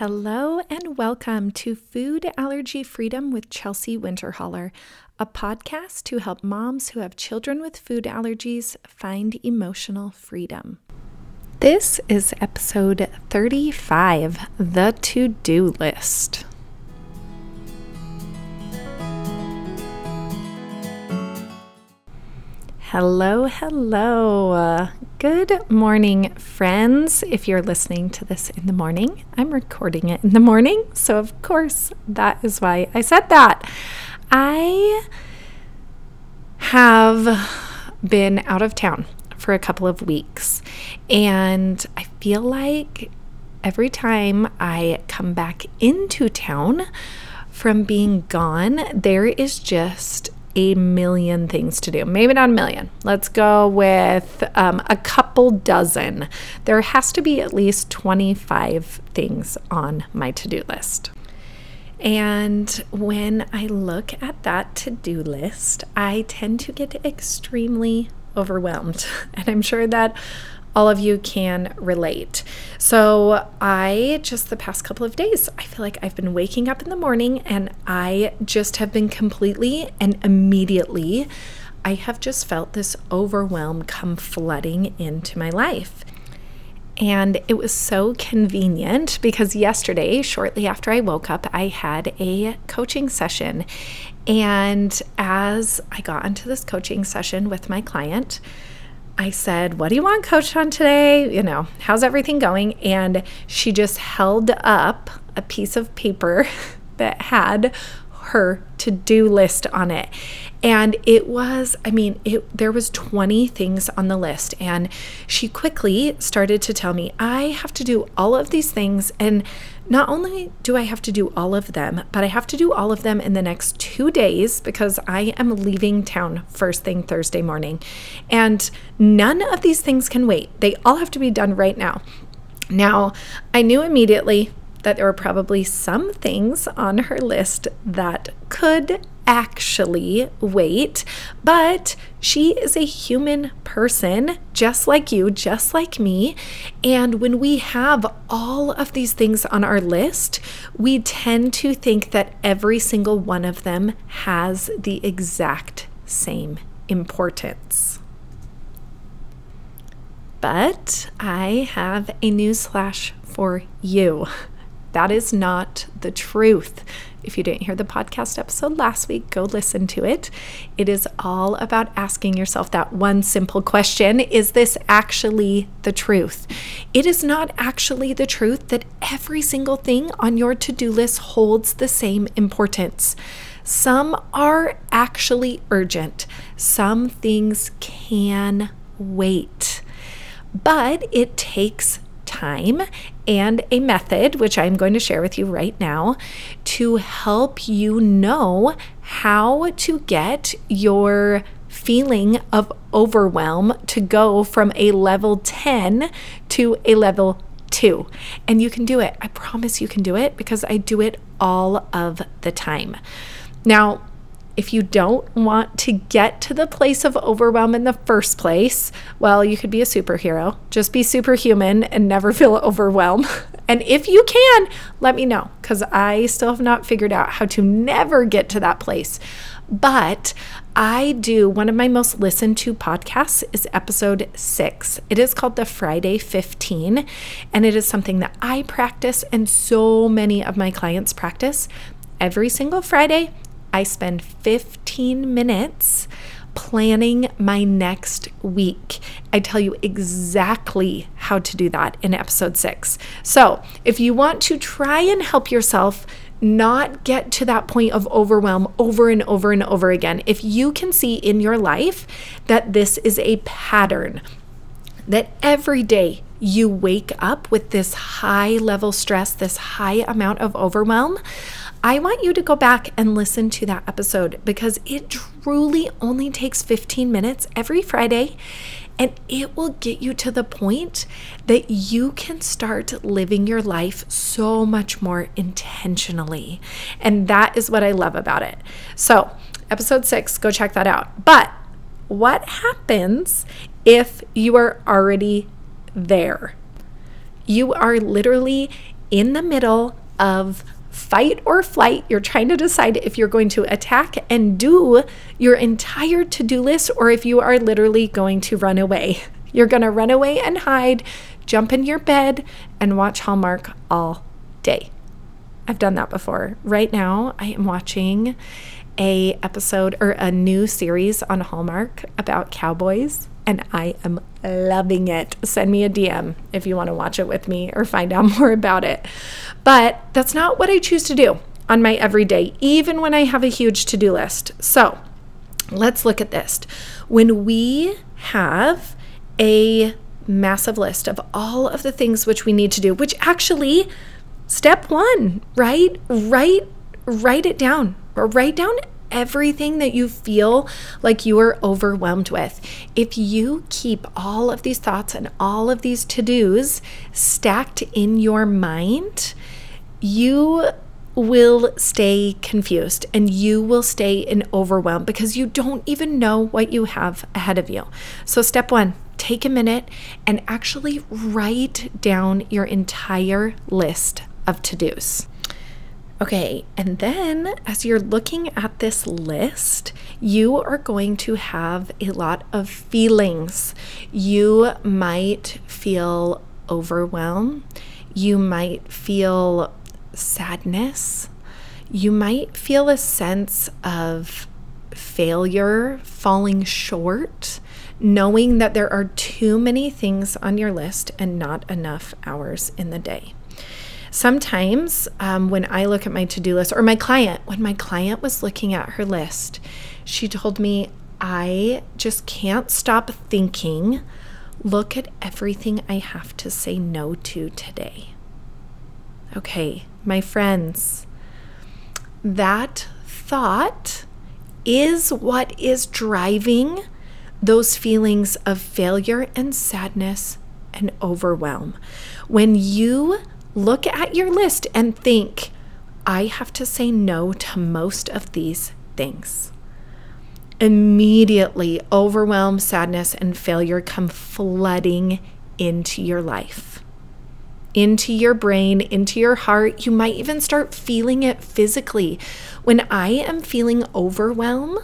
Hello and welcome to Food Allergy Freedom with Chelsea Winterholler, a podcast to help moms who have children with food allergies find emotional freedom. This is episode 35 The To Do List. Hello, hello. Good morning, friends. If you're listening to this in the morning, I'm recording it in the morning. So, of course, that is why I said that. I have been out of town for a couple of weeks, and I feel like every time I come back into town from being gone, there is just a million things to do. Maybe not a million. Let's go with um, a couple dozen. There has to be at least 25 things on my to do list. And when I look at that to do list, I tend to get extremely overwhelmed. And I'm sure that all of you can relate. So, I just the past couple of days, I feel like I've been waking up in the morning and I just have been completely and immediately, I have just felt this overwhelm come flooding into my life. And it was so convenient because yesterday, shortly after I woke up, I had a coaching session. And as I got into this coaching session with my client, I said, What do you want coached on today? You know, how's everything going? And she just held up a piece of paper that had her to-do list on it. And it was, I mean, it there was 20 things on the list and she quickly started to tell me I have to do all of these things and not only do I have to do all of them, but I have to do all of them in the next 2 days because I am leaving town first thing Thursday morning. And none of these things can wait. They all have to be done right now. Now, I knew immediately that there were probably some things on her list that could actually wait, but she is a human person, just like you, just like me. And when we have all of these things on our list, we tend to think that every single one of them has the exact same importance. But I have a newsflash for you. That is not the truth. If you didn't hear the podcast episode last week, go listen to it. It is all about asking yourself that one simple question Is this actually the truth? It is not actually the truth that every single thing on your to do list holds the same importance. Some are actually urgent, some things can wait, but it takes time and a method, which I'm going to share with you right now, to help you know how to get your feeling of overwhelm to go from a level 10 to a level two. And you can do it. I promise you can do it because I do it all of the time. Now, if you don't want to get to the place of overwhelm in the first place, well, you could be a superhero. Just be superhuman and never feel overwhelmed. And if you can, let me know because I still have not figured out how to never get to that place. But I do one of my most listened to podcasts is episode six. It is called the Friday 15, and it is something that I practice and so many of my clients practice every single Friday I spend 15 minutes planning my next week. I tell you exactly how to do that in episode six. So, if you want to try and help yourself not get to that point of overwhelm over and over and over again, if you can see in your life that this is a pattern, that every day you wake up with this high level stress, this high amount of overwhelm, I want you to go back and listen to that episode because it truly only takes 15 minutes every Friday and it will get you to the point that you can start living your life so much more intentionally. And that is what I love about it. So, episode six, go check that out. But what happens if you are already there? You are literally in the middle of fight or flight. You're trying to decide if you're going to attack and do your entire to do list or if you are literally going to run away. You're going to run away and hide, jump in your bed, and watch Hallmark all day. I've done that before. Right now, I am watching a episode or a new series on Hallmark about cowboys and I am loving it. Send me a DM if you want to watch it with me or find out more about it. But that's not what I choose to do on my everyday, even when I have a huge to do list. So let's look at this. When we have a massive list of all of the things which we need to do, which actually, step one, right? Write, write it down or write down everything that you feel like you are overwhelmed with. If you keep all of these thoughts and all of these to dos stacked in your mind, you will stay confused and you will stay in overwhelm because you don't even know what you have ahead of you. So, step one, take a minute and actually write down your entire list of to dos. Okay, and then as you're looking at this list, you are going to have a lot of feelings. You might feel overwhelmed. You might feel sadness. You might feel a sense of failure, falling short, knowing that there are too many things on your list and not enough hours in the day. Sometimes um, when I look at my to do list, or my client, when my client was looking at her list, she told me, I just can't stop thinking, look at everything I have to say no to today. Okay, my friends, that thought is what is driving those feelings of failure and sadness and overwhelm. When you look at your list and think, I have to say no to most of these things. Immediately, overwhelm, sadness, and failure come flooding into your life, into your brain, into your heart. You might even start feeling it physically. When I am feeling overwhelm,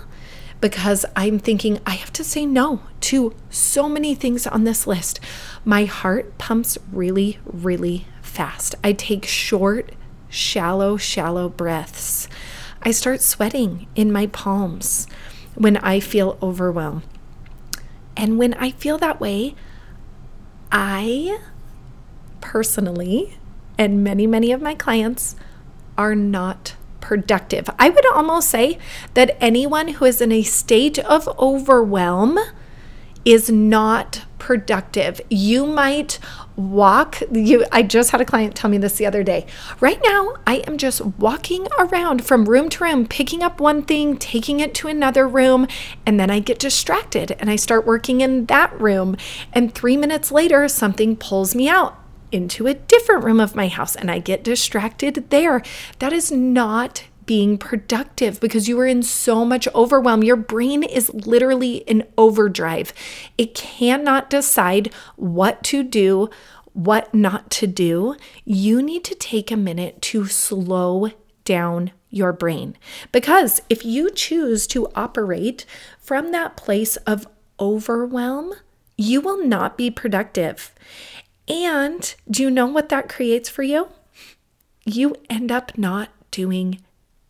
because I'm thinking I have to say no to so many things on this list. My heart pumps really, really fast. I take short, shallow, shallow breaths. I start sweating in my palms when I feel overwhelmed. And when I feel that way, I personally, and many, many of my clients, are not productive. I would almost say that anyone who is in a state of overwhelm is not productive. You might walk you I just had a client tell me this the other day. Right now, I am just walking around from room to room, picking up one thing, taking it to another room, and then I get distracted and I start working in that room and 3 minutes later something pulls me out into a different room of my house and I get distracted there. That is not being productive because you are in so much overwhelm. Your brain is literally in overdrive. It cannot decide what to do, what not to do. You need to take a minute to slow down your brain. Because if you choose to operate from that place of overwhelm, you will not be productive. And do you know what that creates for you? You end up not doing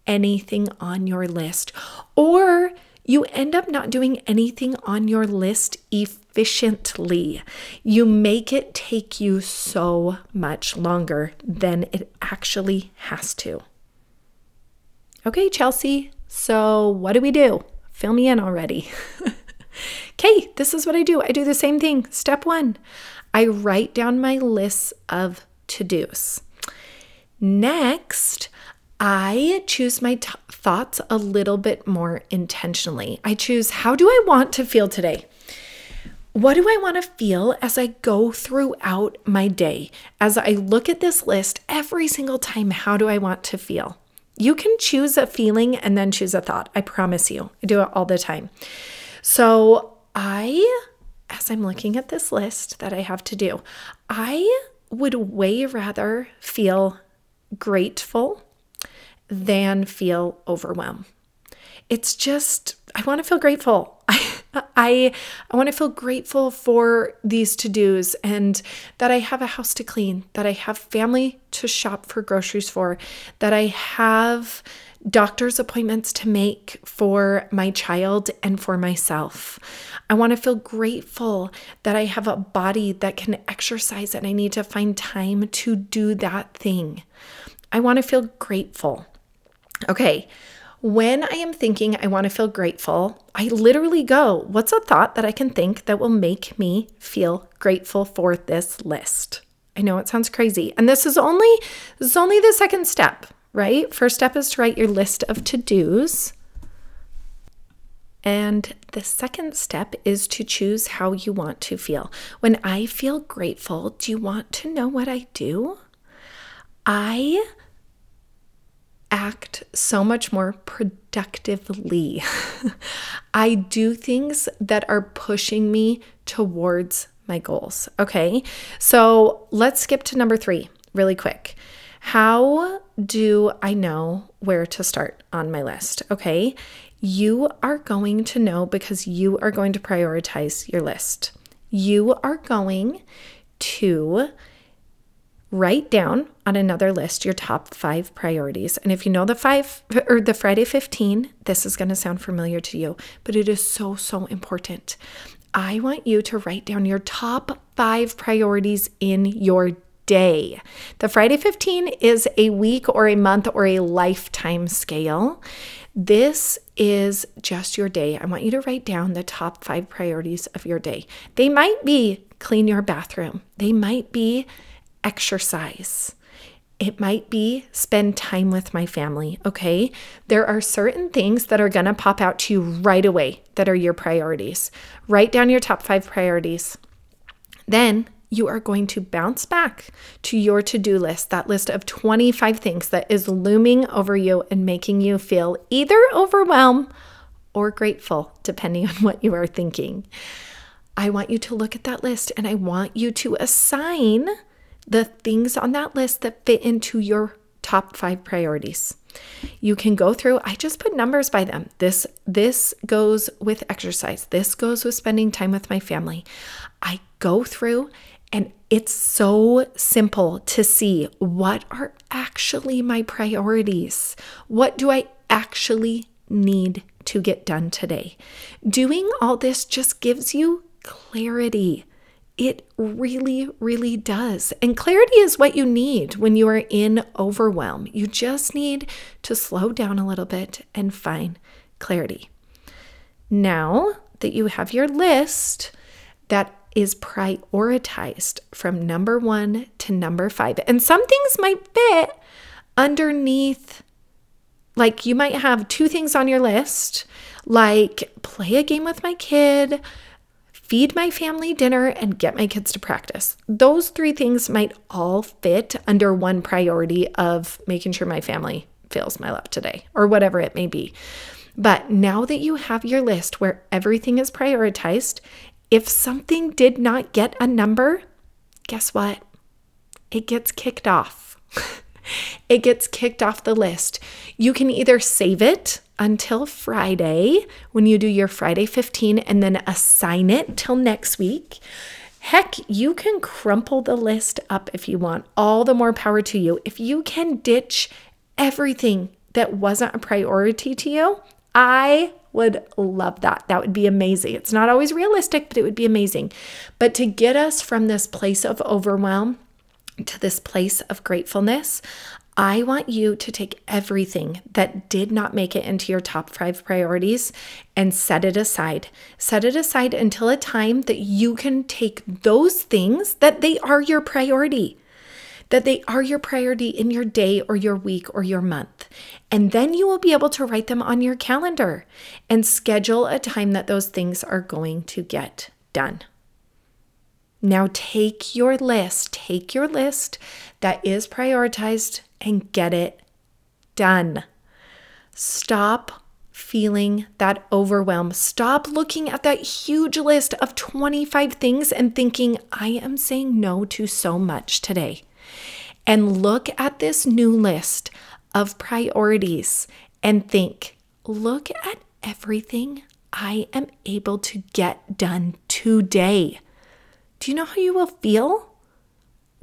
anything on your list, or you end up not doing anything on your list efficiently. You make it take you so much longer than it actually has to. Okay, Chelsea, so what do we do? Fill me in already. okay, this is what I do. I do the same thing. Step one I write down my lists of to dos. Next, I choose my t- thoughts a little bit more intentionally. I choose how do I want to feel today? What do I want to feel as I go throughout my day? As I look at this list every single time, how do I want to feel? You can choose a feeling and then choose a thought. I promise you. I do it all the time. So, I, as I'm looking at this list that I have to do, I would way rather feel grateful than feel overwhelmed. It's just, I want to feel grateful. I, I, I want to feel grateful for these to dos and that I have a house to clean, that I have family to shop for groceries for, that I have doctor's appointments to make for my child and for myself. I want to feel grateful that I have a body that can exercise and I need to find time to do that thing. I want to feel grateful. Okay, when I am thinking I want to feel grateful, I literally go, What's a thought that I can think that will make me feel grateful for this list? I know it sounds crazy. And this is only this is only the second step, right? First step is to write your list of to-dos. And the second step is to choose how you want to feel. When I feel grateful, do you want to know what I do? I act so much more productively. I do things that are pushing me towards my goals. Okay. So let's skip to number three really quick. How do I know where to start on my list? Okay. You are going to know because you are going to prioritize your list. You are going to write down on another list your top five priorities. And if you know the five or the Friday 15, this is going to sound familiar to you, but it is so, so important. I want you to write down your top five priorities in your day. The Friday 15 is a week or a month or a lifetime scale. This is just your day. I want you to write down the top five priorities of your day. They might be clean your bathroom, they might be exercise. It might be spend time with my family, okay? There are certain things that are gonna pop out to you right away that are your priorities. Write down your top five priorities. Then you are going to bounce back to your to do list, that list of 25 things that is looming over you and making you feel either overwhelmed or grateful, depending on what you are thinking. I want you to look at that list and I want you to assign the things on that list that fit into your top 5 priorities. You can go through, I just put numbers by them. This this goes with exercise. This goes with spending time with my family. I go through and it's so simple to see what are actually my priorities. What do I actually need to get done today? Doing all this just gives you clarity. It really, really does. And clarity is what you need when you are in overwhelm. You just need to slow down a little bit and find clarity. Now that you have your list that is prioritized from number one to number five, and some things might fit underneath, like you might have two things on your list, like play a game with my kid feed my family dinner, and get my kids to practice. Those three things might all fit under one priority of making sure my family feels my love today, or whatever it may be. But now that you have your list where everything is prioritized, if something did not get a number, guess what? It gets kicked off. it gets kicked off the list. You can either save it until Friday when you do your Friday 15 and then assign it till next week. Heck, you can crumple the list up if you want. All the more power to you. If you can ditch everything that wasn't a priority to you, I would love that. That would be amazing. It's not always realistic, but it would be amazing. But to get us from this place of overwhelm to this place of gratefulness, I want you to take everything that did not make it into your top five priorities and set it aside. Set it aside until a time that you can take those things that they are your priority, that they are your priority in your day or your week or your month. And then you will be able to write them on your calendar and schedule a time that those things are going to get done. Now take your list, take your list that is prioritized and get it done. Stop feeling that overwhelm. Stop looking at that huge list of 25 things and thinking, I am saying no to so much today. And look at this new list of priorities and think, look at everything I am able to get done today. Do you know how you will feel?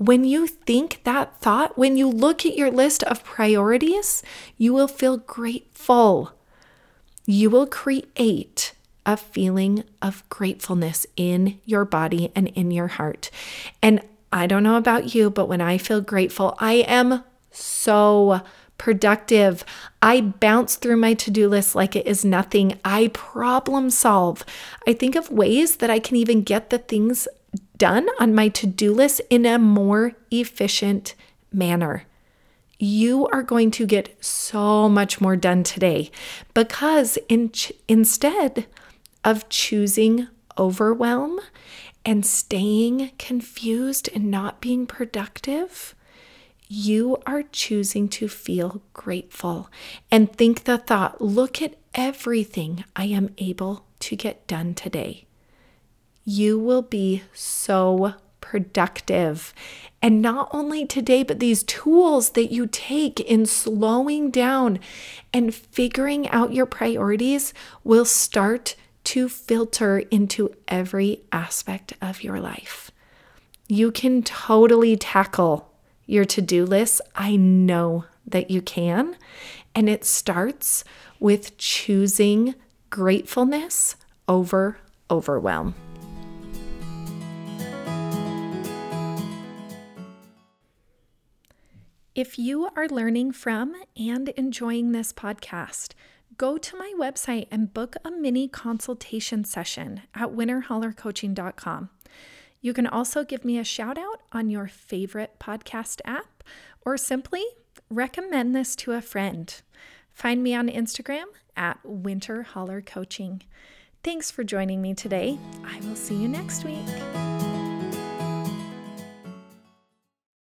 When you think that thought, when you look at your list of priorities, you will feel grateful you will create a feeling of gratefulness in your body and in your heart. And I don't know about you, but when I feel grateful, I am so productive. I bounce through my to do list like it is nothing. I problem solve. I think of ways that I can even get the things done on my to do list in a more efficient manner you are going to get so much more done today because in ch- instead of choosing overwhelm and staying confused and not being productive, you are choosing to feel grateful and think the thought, look at everything I am able to get done today. You will be so productive. And not only today, but these tools that you take in slowing down and figuring out your priorities will start to filter into every aspect of your life. You can totally tackle your to do list. I know that you can. And it starts with choosing gratefulness over overwhelm. If you are learning from and enjoying this podcast, go to my website and book a mini consultation session at winterhollercoaching.com. You can also give me a shout out on your favorite podcast app or simply recommend this to a friend. Find me on Instagram at Winter Holler Coaching. Thanks for joining me today. I will see you next week.